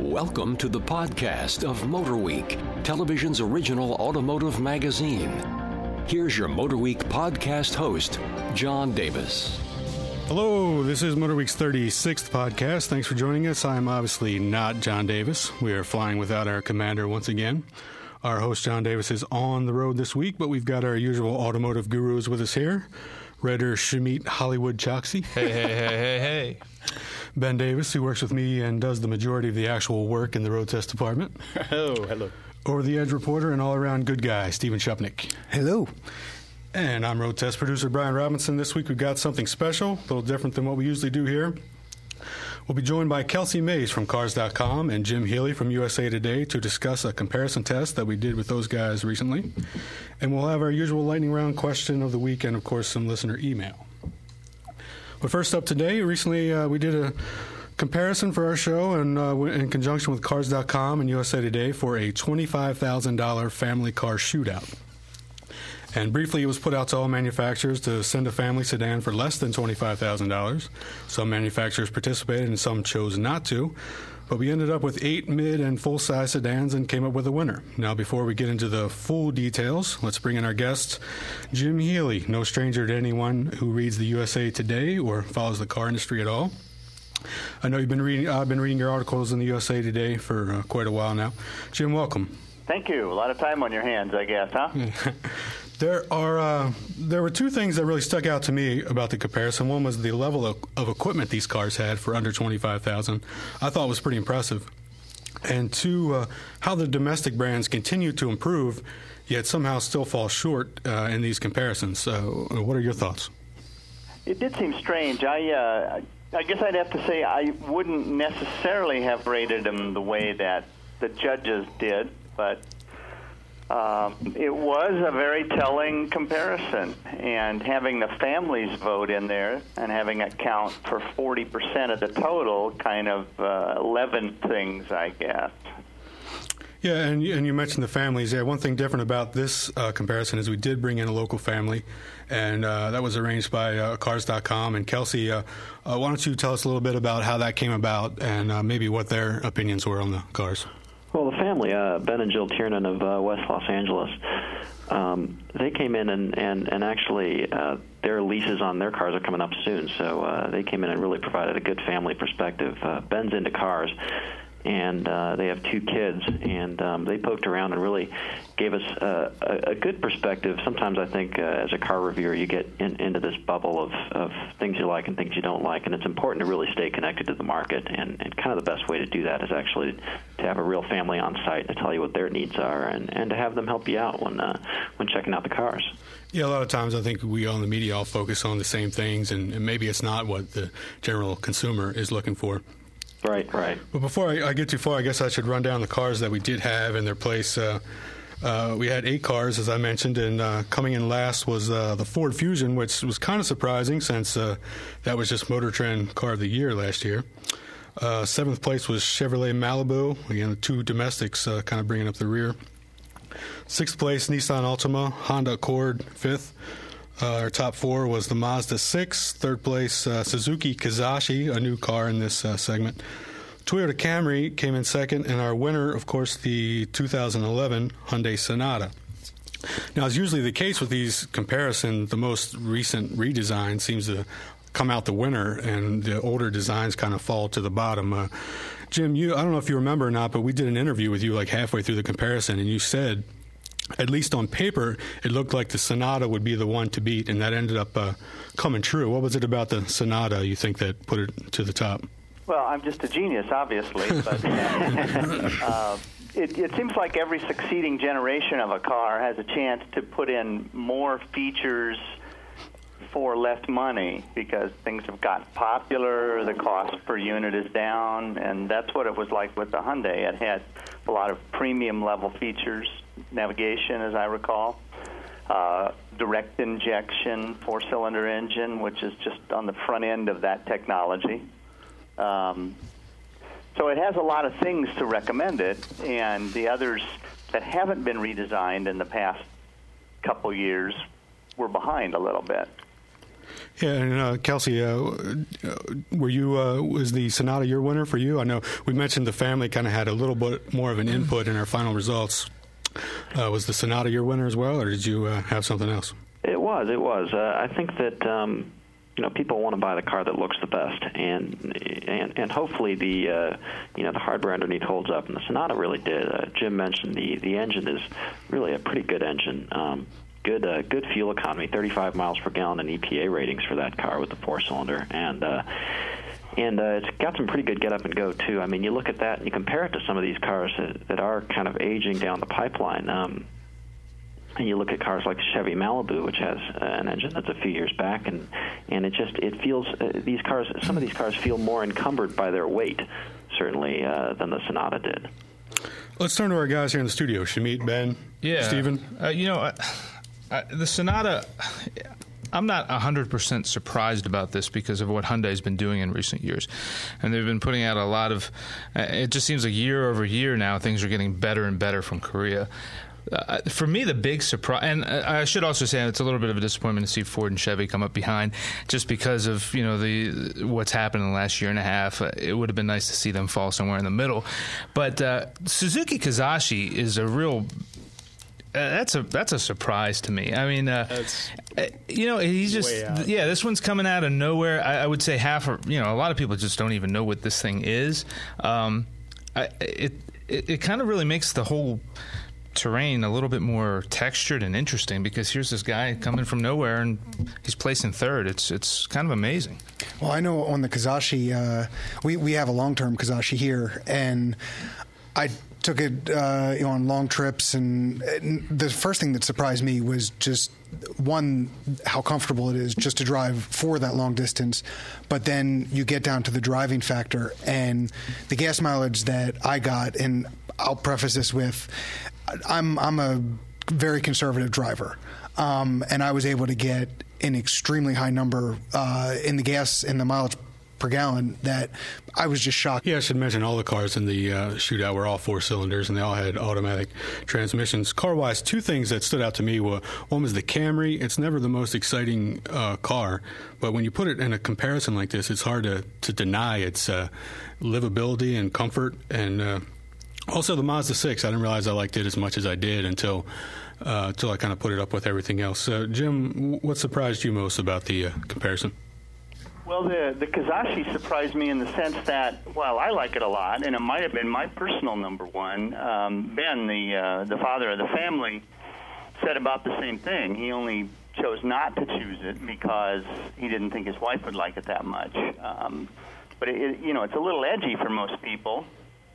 Welcome to the podcast of MotorWeek, television's original automotive magazine. Here's your MotorWeek podcast host, John Davis. Hello, this is MotorWeek's 36th podcast. Thanks for joining us. I'm obviously not John Davis. We are flying without our commander once again. Our host, John Davis, is on the road this week, but we've got our usual automotive gurus with us here. Redder Shamit Hollywood Choksy. Hey, hey, hey, hey, hey. Ben Davis, who works with me and does the majority of the actual work in the road test department. Oh, hello. Over the Edge reporter and all around good guy, Stephen Shupnick. Hello. And I'm road test producer Brian Robinson. This week we've got something special, a little different than what we usually do here. We'll be joined by Kelsey Mays from Cars.com and Jim Healey from USA Today to discuss a comparison test that we did with those guys recently. And we'll have our usual lightning round question of the week and, of course, some listener email. But first up today, recently uh, we did a comparison for our show and uh, in conjunction with Cars.com and USA Today for a $25,000 family car shootout. And briefly, it was put out to all manufacturers to send a family sedan for less than $25,000. Some manufacturers participated and some chose not to. But we ended up with eight mid and full size sedans and came up with a winner. Now, before we get into the full details, let's bring in our guest, Jim Healey, no stranger to anyone who reads the USA Today or follows the car industry at all. I know you've been reading. I've been reading your articles in the USA Today for uh, quite a while now. Jim, welcome. Thank you. A lot of time on your hands, I guess, huh? There are uh, there were two things that really stuck out to me about the comparison. One was the level of, of equipment these cars had for under twenty five thousand. I thought was pretty impressive. And two, uh, how the domestic brands continue to improve, yet somehow still fall short uh, in these comparisons. So, what are your thoughts? It did seem strange. I uh, I guess I'd have to say I wouldn't necessarily have rated them the way that the judges did, but um, it was a very telling comparison, and having the families vote in there and having it count for 40% of the total kind of uh, leavened things, I guess. Yeah, and you, and you mentioned the families. Yeah, one thing different about this uh, comparison is we did bring in a local family, and uh, that was arranged by uh, Cars.com. And Kelsey, uh, uh, why don't you tell us a little bit about how that came about and uh, maybe what their opinions were on the cars? Uh, Ben and Jill Tiernan of uh, West Los Angeles, um, they came in and and and actually uh, their leases on their cars are coming up soon, so uh, they came in and really provided a good family perspective. Uh, Ben's into cars, and uh, they have two kids, and um, they poked around and really gave us uh, a, a good perspective. Sometimes I think uh, as a car reviewer, you get in, into this bubble of, of things you like and things you don't like, and it's important to really stay connected to the market. And, and kind of the best way to do that is actually to have a real family on site to tell you what their needs are, and, and to have them help you out when uh, when checking out the cars. Yeah, a lot of times I think we on the media all focus on the same things, and, and maybe it's not what the general consumer is looking for. Right, right. But before I, I, get too far, I guess I should run down the cars that we did have in their place. Uh, uh, we had eight cars, as I mentioned, and uh, coming in last was uh, the Ford Fusion, which was kind of surprising since uh, that was just Motor Trend Car of the Year last year. Uh, seventh place was Chevrolet Malibu, again, the two domestics kind of bringing up the rear. Sixth place, Nissan Altima, Honda Accord, fifth. Uh, our top four was the Mazda 6, third place uh, Suzuki Kizashi, a new car in this uh, segment. Toyota Camry came in second, and our winner, of course, the 2011 Hyundai Sonata. Now, as usually the case with these comparisons, the most recent redesign seems to come out the winner, and the older designs kind of fall to the bottom. Uh, Jim, you I don't know if you remember or not, but we did an interview with you like halfway through the comparison, and you said at least on paper, it looked like the Sonata would be the one to beat, and that ended up uh, coming true. What was it about the Sonata you think that put it to the top? Well, I'm just a genius, obviously, but uh, it, it seems like every succeeding generation of a car has a chance to put in more features for less money because things have gotten popular, the cost per unit is down, and that's what it was like with the Hyundai. It had a lot of premium level features navigation, as I recall. Uh, direct injection four cylinder engine, which is just on the front end of that technology. Um, so it has a lot of things to recommend it, and the others that haven't been redesigned in the past couple years were behind a little bit. Yeah, and uh, Kelsey, uh, were you uh, was the Sonata your winner for you? I know we mentioned the family kind of had a little bit more of an input in our final results. Uh, was the Sonata your winner as well, or did you uh, have something else? It was. It was. Uh, I think that um, you know people want to buy the car that looks the best, and and and hopefully the uh, you know the hardware underneath holds up, and the Sonata really did. Uh, Jim mentioned the the engine is really a pretty good engine. Um, good uh, good fuel economy, 35 miles per gallon in EPA ratings for that car with the four cylinder, and uh, and uh, it's got some pretty good get up and go too. I mean, you look at that and you compare it to some of these cars that, that are kind of aging down the pipeline. Um, and you look at cars like the Chevy Malibu, which has uh, an engine that's a few years back, and and it just it feels uh, these cars. Some of these cars feel more encumbered by their weight, certainly, uh, than the Sonata did. Let's turn to our guys here in the studio. Shamit, Ben, Yeah, Stephen. Uh, you know, I, I, the Sonata. I'm not 100% surprised about this because of what Hyundai's been doing in recent years. And they've been putting out a lot of. Uh, it just seems like year over year now, things are getting better and better from Korea. Uh, for me, the big surprise, and I should also say it's a little bit of a disappointment to see Ford and Chevy come up behind, just because of you know the what's happened in the last year and a half. Uh, it would have been nice to see them fall somewhere in the middle, but uh, Suzuki Kizashi is a real uh, that's a that's a surprise to me. I mean, uh, uh, you know, he's just yeah. This one's coming out of nowhere. I, I would say half, or you know, a lot of people just don't even know what this thing is. Um, I, it it, it kind of really makes the whole terrain a little bit more textured and interesting because here's this guy coming from nowhere and he's placing third. It's it's kind of amazing. Well, I know on the Kizashi, uh, we we have a long term Kizashi here, and I took it uh, you know, on long trips, and, and the first thing that surprised me was just one how comfortable it is just to drive for that long distance, but then you get down to the driving factor and the gas mileage that I got, and I'll preface this with, I'm I'm a very conservative driver, um, and I was able to get an extremely high number uh, in the gas in the mileage per gallon that I was just shocked. Yeah, I should mention all the cars in the uh, shootout were all four cylinders and they all had automatic transmissions. Car wise, two things that stood out to me were one was the Camry. It's never the most exciting uh, car, but when you put it in a comparison like this, it's hard to, to deny its uh, livability and comfort. And uh, also the Mazda 6. I didn't realize I liked it as much as I did until. Uh, until I kind of put it up with everything else. Jim, what surprised you most about the uh, comparison? Well, the the Kizashi surprised me in the sense that, well, I like it a lot, and it might have been my personal number one. Um, ben, the uh, the father of the family, said about the same thing. He only chose not to choose it because he didn't think his wife would like it that much. Um, but it, you know, it's a little edgy for most people.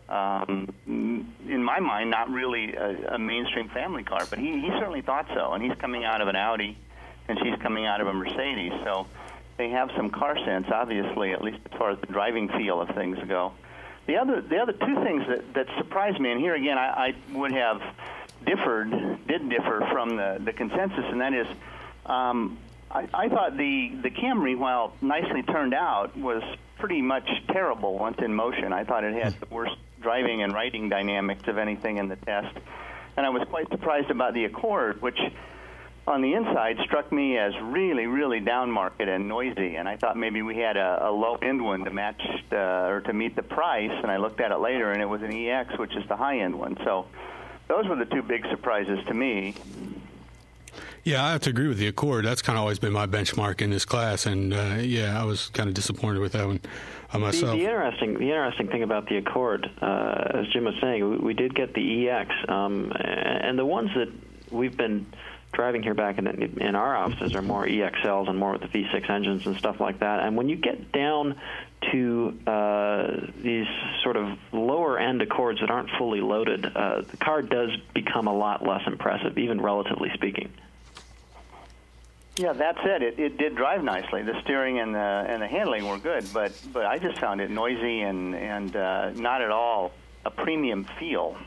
Um, in my mind, not really a, a mainstream family car, but he, he certainly thought so. And he's coming out of an Audi, and she's coming out of a Mercedes, so they have some car sense, obviously, at least as far as the driving feel of things go. The other, the other two things that, that surprised me, and here again, I, I would have differed, did differ from the, the consensus, and that is, um, I, I thought the the Camry, while nicely turned out, was pretty much terrible once in motion. I thought it had the worst driving and riding dynamics of anything in the test, and I was quite surprised about the Accord, which on the inside struck me as really, really down market and noisy. And I thought maybe we had a, a low end one to match the, or to meet the price. And I looked at it later, and it was an EX, which is the high end one. So those were the two big surprises to me. Yeah, I have to agree with the Accord. That's kind of always been my benchmark in this class, and uh, yeah, I was kind of disappointed with that one uh, myself. The, the interesting, the interesting thing about the Accord, uh, as Jim was saying, we, we did get the EX, um, and the ones that we've been driving here back in, in our offices are more EXLs and more with the V6 engines and stuff like that. And when you get down to uh, these sort of lower end Accords that aren't fully loaded, uh, the car does become a lot less impressive, even relatively speaking. Yeah, that's it. It, it did drive nicely. The steering and the and the handling were good, but but I just found it noisy and and uh, not at all a premium feel.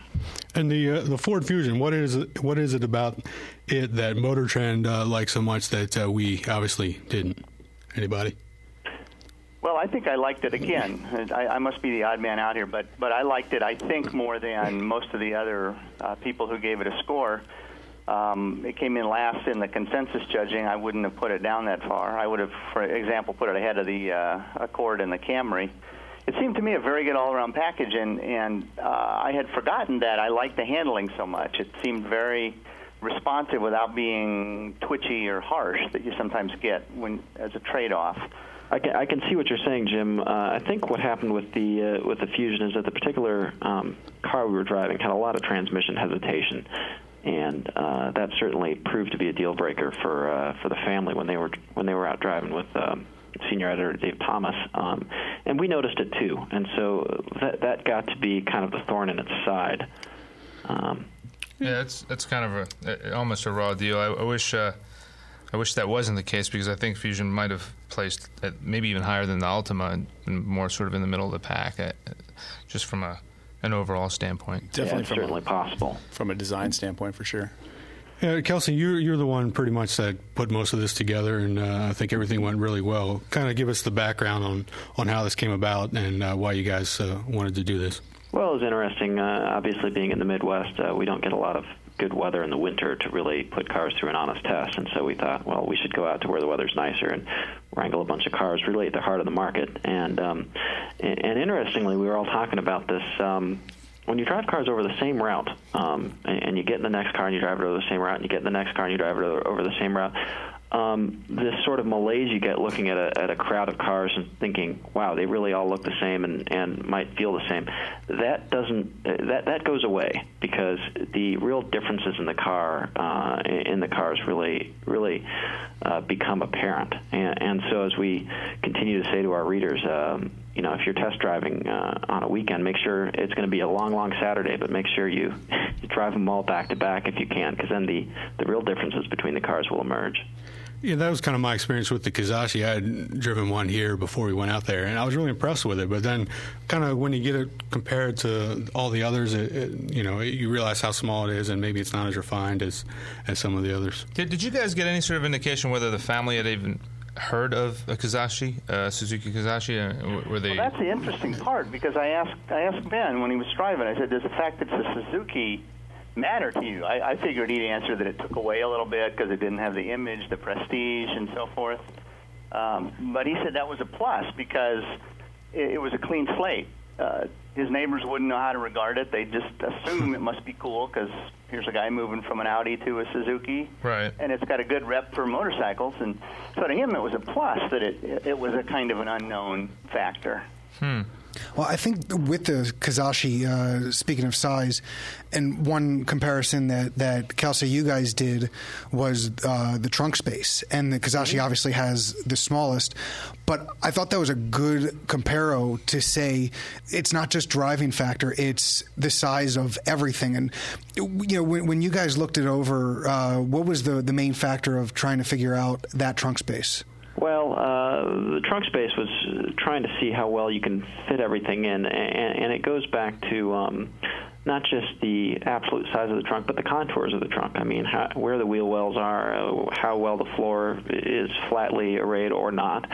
And the uh, the Ford Fusion, what is it, what is it about it that Motor Trend uh, likes so much that uh, we obviously didn't? Anybody? Well, I think I liked it again. I, I must be the odd man out here, but but I liked it. I think more than most of the other uh, people who gave it a score. Um, it came in last in the consensus judging. I wouldn't have put it down that far. I would have, for example, put it ahead of the uh, Accord and the Camry. It seemed to me a very good all-around package, and and uh, I had forgotten that I liked the handling so much. It seemed very responsive without being twitchy or harsh that you sometimes get when as a trade-off. I can, I can see what you're saying, Jim. Uh, I think what happened with the uh, with the Fusion is that the particular um, car we were driving had a lot of transmission hesitation, and uh, that certainly proved to be a deal breaker for uh, for the family when they were when they were out driving with. Um, Senior editor Dave Thomas, um, and we noticed it too, and so that that got to be kind of the thorn in its side. Um, yeah, it's it's kind of a, almost a raw deal. I, I wish uh, I wish that wasn't the case because I think Fusion might have placed at maybe even higher than the Altima and, and more sort of in the middle of the pack, uh, just from a an overall standpoint. Definitely, yeah, certainly a, possible from a design standpoint for sure. Kelsey, you're you're the one pretty much that put most of this together, and uh, I think everything went really well. Kind of give us the background on on how this came about and uh, why you guys uh, wanted to do this. Well, it was interesting. Uh, obviously, being in the Midwest, uh, we don't get a lot of good weather in the winter to really put cars through an honest test. And so we thought, well, we should go out to where the weather's nicer and wrangle a bunch of cars really at the heart of the market. And um, and, and interestingly, we were all talking about this. Um, when you drive cars over the same route, um, and, and you get in the next car and you drive it over the same route, and you get in the next car and you drive it over, the same route, um, this sort of malaise you get looking at a, at a crowd of cars and thinking, "Wow, they really all look the same and, and might feel the same." That doesn't that that goes away because the real differences in the car uh, in the cars really really uh, become apparent. And, and so as we continue to say to our readers. Um, you know, if you're test driving uh, on a weekend, make sure it's going to be a long, long Saturday, but make sure you, you drive them all back to back if you can, because then the, the real differences between the cars will emerge. Yeah, that was kind of my experience with the Kizashi. I had driven one here before we went out there, and I was really impressed with it. But then, kind of when you get it compared to all the others, it, it, you know, you realize how small it is, and maybe it's not as refined as as some of the others. Did, did you guys get any sort of indication whether the family had even heard of a Kizashi, uh, Suzuki Kizashi? Uh, were they? Well, that's the interesting part because I asked I asked Ben when he was driving. I said, "Does the fact that it's a Suzuki?" matter to you? I, I figured he'd answer that it took away a little bit because it didn't have the image, the prestige, and so forth. Um, but he said that was a plus because it, it was a clean slate. Uh, his neighbors wouldn't know how to regard it. They just assume it must be cool because here's a guy moving from an Audi to a Suzuki, right? And it's got a good rep for motorcycles, and so to him it was a plus that it it was a kind of an unknown factor. Hmm. Well, I think with the Kizashi, uh, speaking of size, and one comparison that, that Kelsey, you guys did was uh, the trunk space. And the Kizashi mm-hmm. obviously has the smallest, but I thought that was a good comparo to say it's not just driving factor, it's the size of everything. And, you know, when, when you guys looked it over, uh, what was the, the main factor of trying to figure out that trunk space? Well, uh, the trunk space was trying to see how well you can fit everything in, and, and it goes back to um, not just the absolute size of the trunk, but the contours of the trunk. I mean, how, where the wheel wells are, how well the floor is flatly arrayed or not,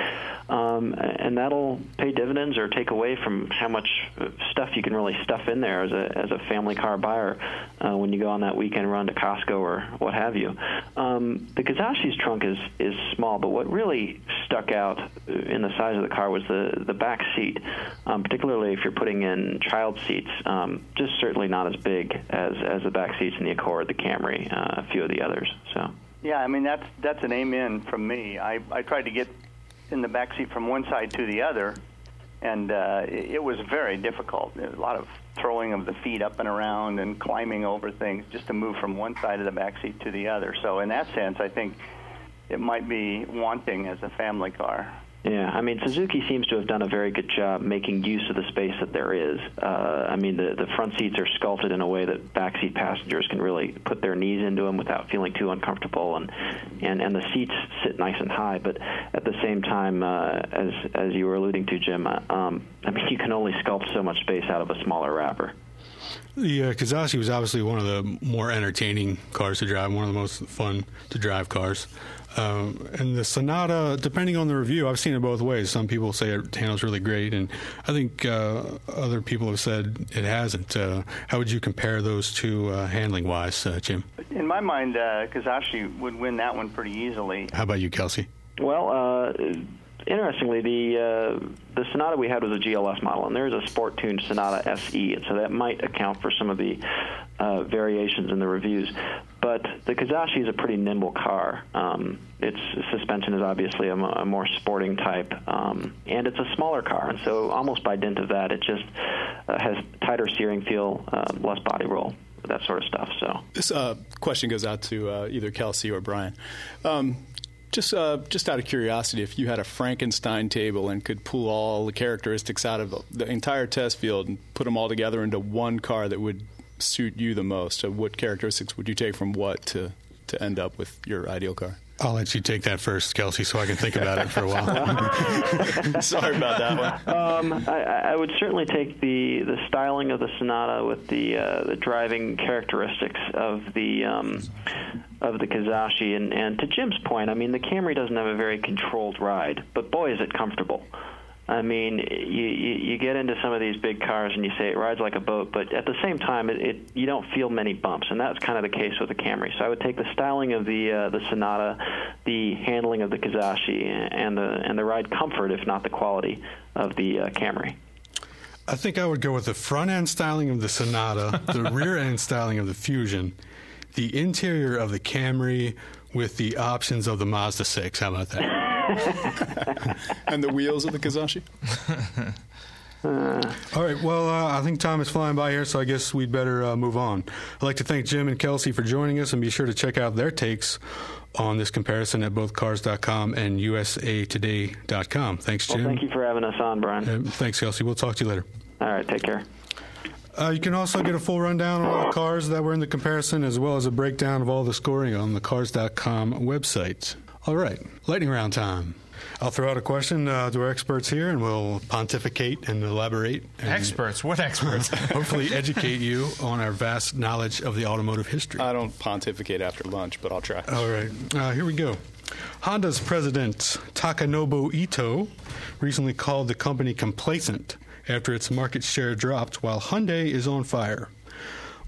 um, and that'll pay dividends or take away from how much stuff you can really stuff in there as a as a family car buyer uh, when you go on that weekend run to Costco or what have you. Um, the Kizashi's trunk is is small, but what really stuck out in the size of the car was the the back seat, um, particularly if you're putting in child seats. Um, just certainly certainly not as big as as the back seats in the Accord, the Camry, uh, a few of the others. So. Yeah, I mean that's that's an amen from me. I I tried to get in the back seat from one side to the other, and uh, it, it was very difficult. A lot of throwing of the feet up and around and climbing over things just to move from one side of the back seat to the other. So in that sense, I think it might be wanting as a family car. Yeah, I mean Suzuki seems to have done a very good job making use of the space that there is. Uh, I mean the the front seats are sculpted in a way that backseat passengers can really put their knees into them without feeling too uncomfortable, and and and the seats sit nice and high. But at the same time, uh, as as you were alluding to, Jim, uh, um, I mean you can only sculpt so much space out of a smaller wrapper. The uh, Kizashi was obviously one of the more entertaining cars to drive, one of the most fun to drive cars. Um, and the Sonata, depending on the review, I've seen it both ways. Some people say it handles really great, and I think uh, other people have said it hasn't. Uh, how would you compare those two uh, handling wise, uh, Jim? In my mind, uh, Kizashi would win that one pretty easily. How about you, Kelsey? Well, uh, interestingly, the uh, the Sonata we had was a GLS model, and there's a sport tuned Sonata SE, and so that might account for some of the uh, variations in the reviews. But the Kizashi is a pretty nimble car. Um, its suspension is obviously a, a more sporting type, um, and it's a smaller car, and so almost by dint of that, it just uh, has tighter steering feel, uh, less body roll, that sort of stuff. So. This uh, question goes out to uh, either Kelsey or Brian. Um, just, uh, just out of curiosity, if you had a Frankenstein table and could pull all the characteristics out of the, the entire test field and put them all together into one car that would suit you the most, what characteristics would you take from what to, to end up with your ideal car? I'll let you take that first, Kelsey, so I can think about it for a while. Sorry about that one. Um, I, I would certainly take the, the styling of the Sonata with the uh, the driving characteristics of the um, of the Kizashi, and, and to Jim's point, I mean the Camry doesn't have a very controlled ride, but boy is it comfortable. I mean, you, you you get into some of these big cars and you say it rides like a boat, but at the same time, it, it you don't feel many bumps, and that's kind of the case with the Camry. So I would take the styling of the uh, the Sonata, the handling of the Kizashi, and the and the ride comfort, if not the quality, of the uh, Camry. I think I would go with the front end styling of the Sonata, the rear end styling of the Fusion, the interior of the Camry with the options of the Mazda 6. How about that? and the wheels of the Kizashi? All right. Well, uh, I think time is flying by here, so I guess we'd better uh, move on. I'd like to thank Jim and Kelsey for joining us, and be sure to check out their takes on this comparison at both cars.com and usatoday.com. Thanks, Jim. Well, thank you for having us on, Brian. Uh, thanks, Kelsey. We'll talk to you later. All right, take care. Uh, you can also get a full rundown on all the cars that were in the comparison, as well as a breakdown of all the scoring on the cars.com website. All right, lightning round time. I'll throw out a question uh, to our experts here, and we'll pontificate and elaborate. And Experts? What experts? hopefully, educate you on our vast knowledge of the automotive history. I don't pontificate after lunch, but I'll try. All right, uh, here we go. Honda's president, Takanobu Ito, recently called the company complacent after its market share dropped while Hyundai is on fire.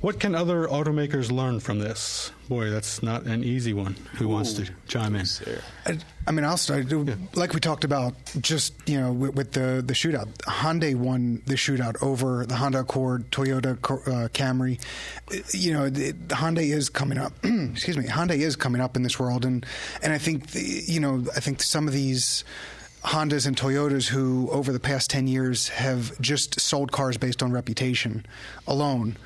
What can other automakers learn from this? Boy, that's not an easy one. Who wants to chime in? I, I mean, I'll start. Like we talked about, just you know, with, with the the shootout, Hyundai won the shootout over the Honda Accord, Toyota uh, Camry. You know, the, the Hyundai is coming up. excuse me, Hyundai is coming up in this world, and and I think the, you know, I think some of these. Hondas and Toyotas who, over the past 10 years, have just sold cars based on reputation alone.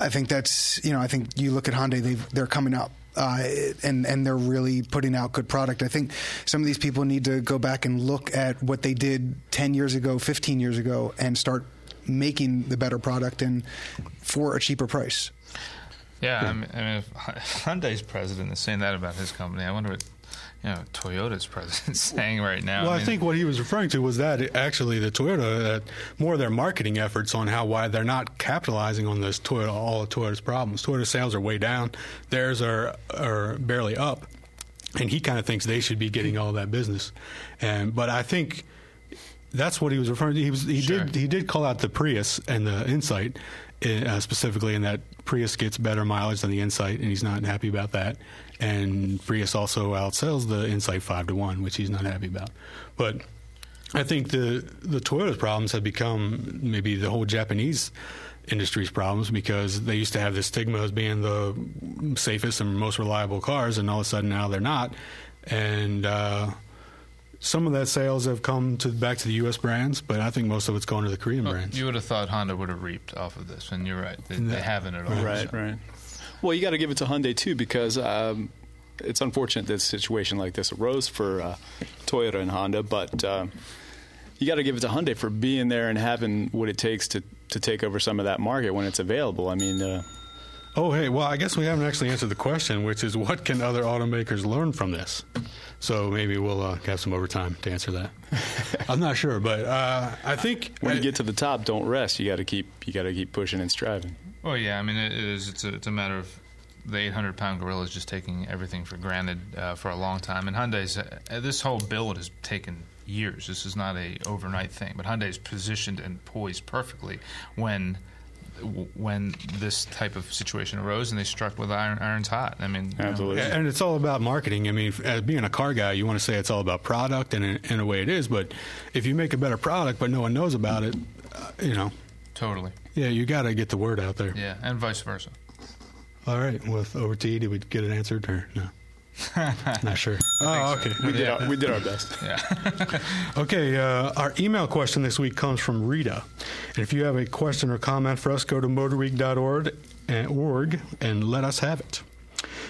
I think that's, you know, I think you look at Hyundai, they they're coming up. Uh, and and they're really putting out good product. I think some of these people need to go back and look at what they did ten years ago, fifteen years ago, and start making the better product and for a cheaper price. Yeah, I mean, I mean, if Hyundai's president is saying that about his company, I wonder what you know Toyota's president saying right now. Well, I, mean, think what he was referring to was that actually the Toyota, uh, more of their marketing efforts on how why they're not capitalizing on this Toyota, all of Toyota's problems. Toyota sales are way down, theirs are are barely up, and he kind of thinks they should be getting all that business. And but I think that's what he was referring to. He was he Sure. did he did call out the Prius and the Insight uh, specifically, in that Prius gets better mileage than the Insight, and he's not happy about that. And Prius also outsells the Insight five to one, which he's not happy about. But I think the the Toyota's problems have become maybe the whole Japanese industry's problems because they used to have this stigma as being the safest and most reliable cars, and all of a sudden now they're not. And uh, some of that sales have come to back to the U.S. brands, but I think most of it's going to the Korean well, brands. you would have thought Honda would have reaped off of this, and you're right, they, they haven't at all. Right, so. right. Well, you got to give it to Hyundai too because um, it's unfortunate that a situation like this arose for uh, Toyota and Honda, but um, you got to give it to Hyundai for being there and having what it takes to to take over some of that market when it's available. I mean, uh, Oh, hey, well, I guess we haven't actually answered the question, which is what can other automakers learn from this? So maybe we'll uh, have some overtime to answer that. I'm not sure, but uh, I think when you get to the top, don't rest. You got to keep you got to keep pushing and striving. Well, yeah, I mean, it is. It's a, it's a matter of the 800 pound gorilla is just taking everything for granted uh, for a long time. And Hyundai's uh, this whole build has taken years. This is not a overnight thing, but Hyundai's positioned and poised perfectly when when this type of situation arose and they struck with iron, irons hot. I mean, absolutely. You know. And it's all about marketing. I mean, as being a car guy, you want to say it's all about product, and in, in, a way it is. But if you make a better product, but no one knows about it, uh, you know. Totally. Yeah, you got to get the word out there. Yeah, and vice versa. All right. With over to you, did we get it answered or no? Not sure. Oh, okay. We did, our, we did our best. Yeah. okay. Uh, our email question this week comes from Rita. And if you have a question or comment for us, go to motorweek.org and, org and let us have it.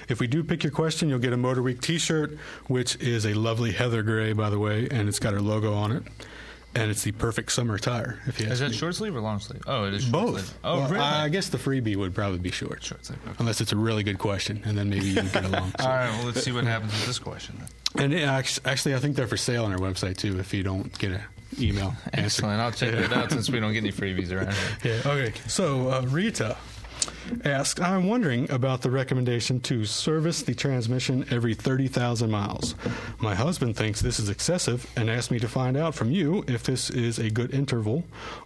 If we do pick your question, you'll get a MotorWeek T-shirt, which is a lovely heather gray, by the way, and it's got our logo on it and it's the perfect summer attire. If you is that me. short sleeve or long sleeve? Oh, it is both. Sleeve. Oh, well, really? I guess the freebie would probably be short, short sleeve, okay. unless it's a really good question, and then maybe you can get along. All right, well, let's see what happens with this question. Then. And actually, I think they're for sale on our website too. If you don't get an email, excellent. I'll check it out since we don't get any freebies around here. Yeah. Okay. So uh, Rita asks, I'm wondering about the recommendation to service the transmission every 30,000 miles. My husband thinks this is excessive and asked me to find out from you if this is a good interval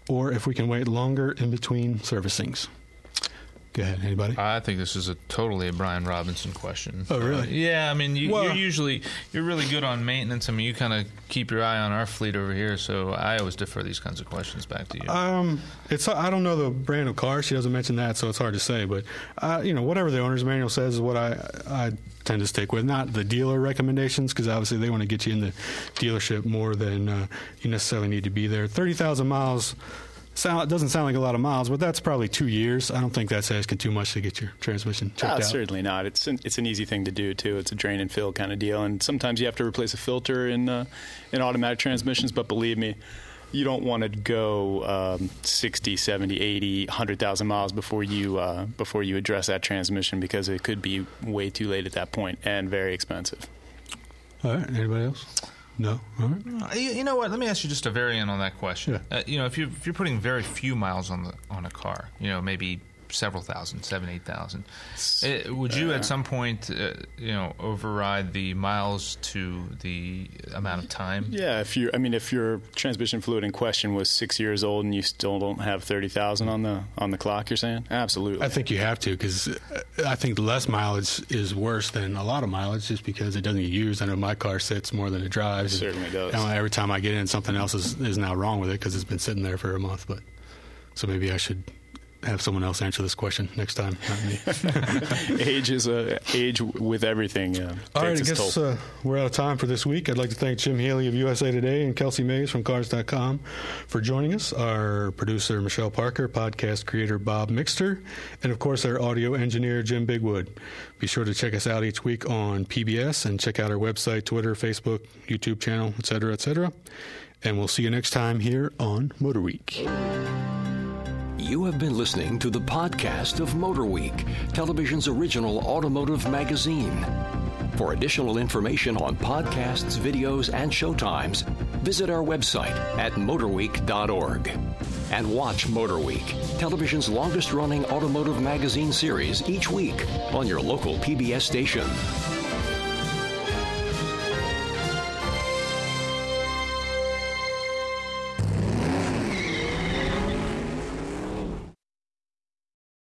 or if we can wait longer in between servicings. Go ahead. Anybody? I think this is a totally a Brian Robinson question. Oh, really? Uh, yeah. I mean, you, Well- you're usually you're really good on maintenance. I mean, you kind of keep your eye on our fleet over here. So I always defer these kinds of questions back to you. Um, it's I don't know the brand of car. She doesn't mention that, so it's hard to say. But uh, you know, whatever the owner's manual says is what I I tend to stick with. Not the dealer recommendations because obviously they want to get you in the dealership more than uh, you necessarily need to be there. Thirty thousand miles. Sound, it doesn't sound like a lot of miles, but that's probably two years. I don't think that's asking too much to get your transmission checked Ah, out. certainly not. It's an, it's an easy thing to do too. It's a drain and fill kind of deal, and sometimes you have to replace a filter in uh, in automatic transmissions. But believe me, you don't want to go um, 60, 70, 80, 100,000 miles before you uh, before you address that transmission because it could be way too late at that point and very expensive. All right. Anybody else? No. Right. Uh, You, you know what? Let me ask you just a variant on that question. Yeah. Uh, you know, if you if you're putting very few miles on the on a car, you know, maybe several thousand, seven, eight thousand, uh, would you at some point, uh, you know, override the miles to the amount of time? Yeah, if you, I mean, if your transmission fluid in question was six years old and you still don't have thirty thousand on the on the clock, you're saying absolutely. I think you have to because I think less mileage is worse than a lot of mileage just because it doesn't get used. I know my car sits more than it drives. It certainly does. And every time I get in, something else is, is now wrong with it because it's been sitting there for a month. But so maybe I should have someone else answer this question next time, not me. age is a age with everything. Uh, All right, I guess uh, we're out of time for this week. I'd like to thank Jim Healey of USA Today and Kelsey Mays from Cars.com for joining us, our producer Michelle Parker, podcast creator Bob Mixter, and of course our audio engineer Jim Bigwood. Be sure to check us out each week on PBS and check out our website, Twitter, Facebook, YouTube channel, etc., etc. And we'll see you next time here on Motor Week. You have been listening to the podcast of MotorWeek, television's original automotive magazine. For additional information on podcasts, videos, and showtimes, visit our website at motorweek.org. And watch MotorWeek, television's longest running automotive magazine series each week on your local PBS station.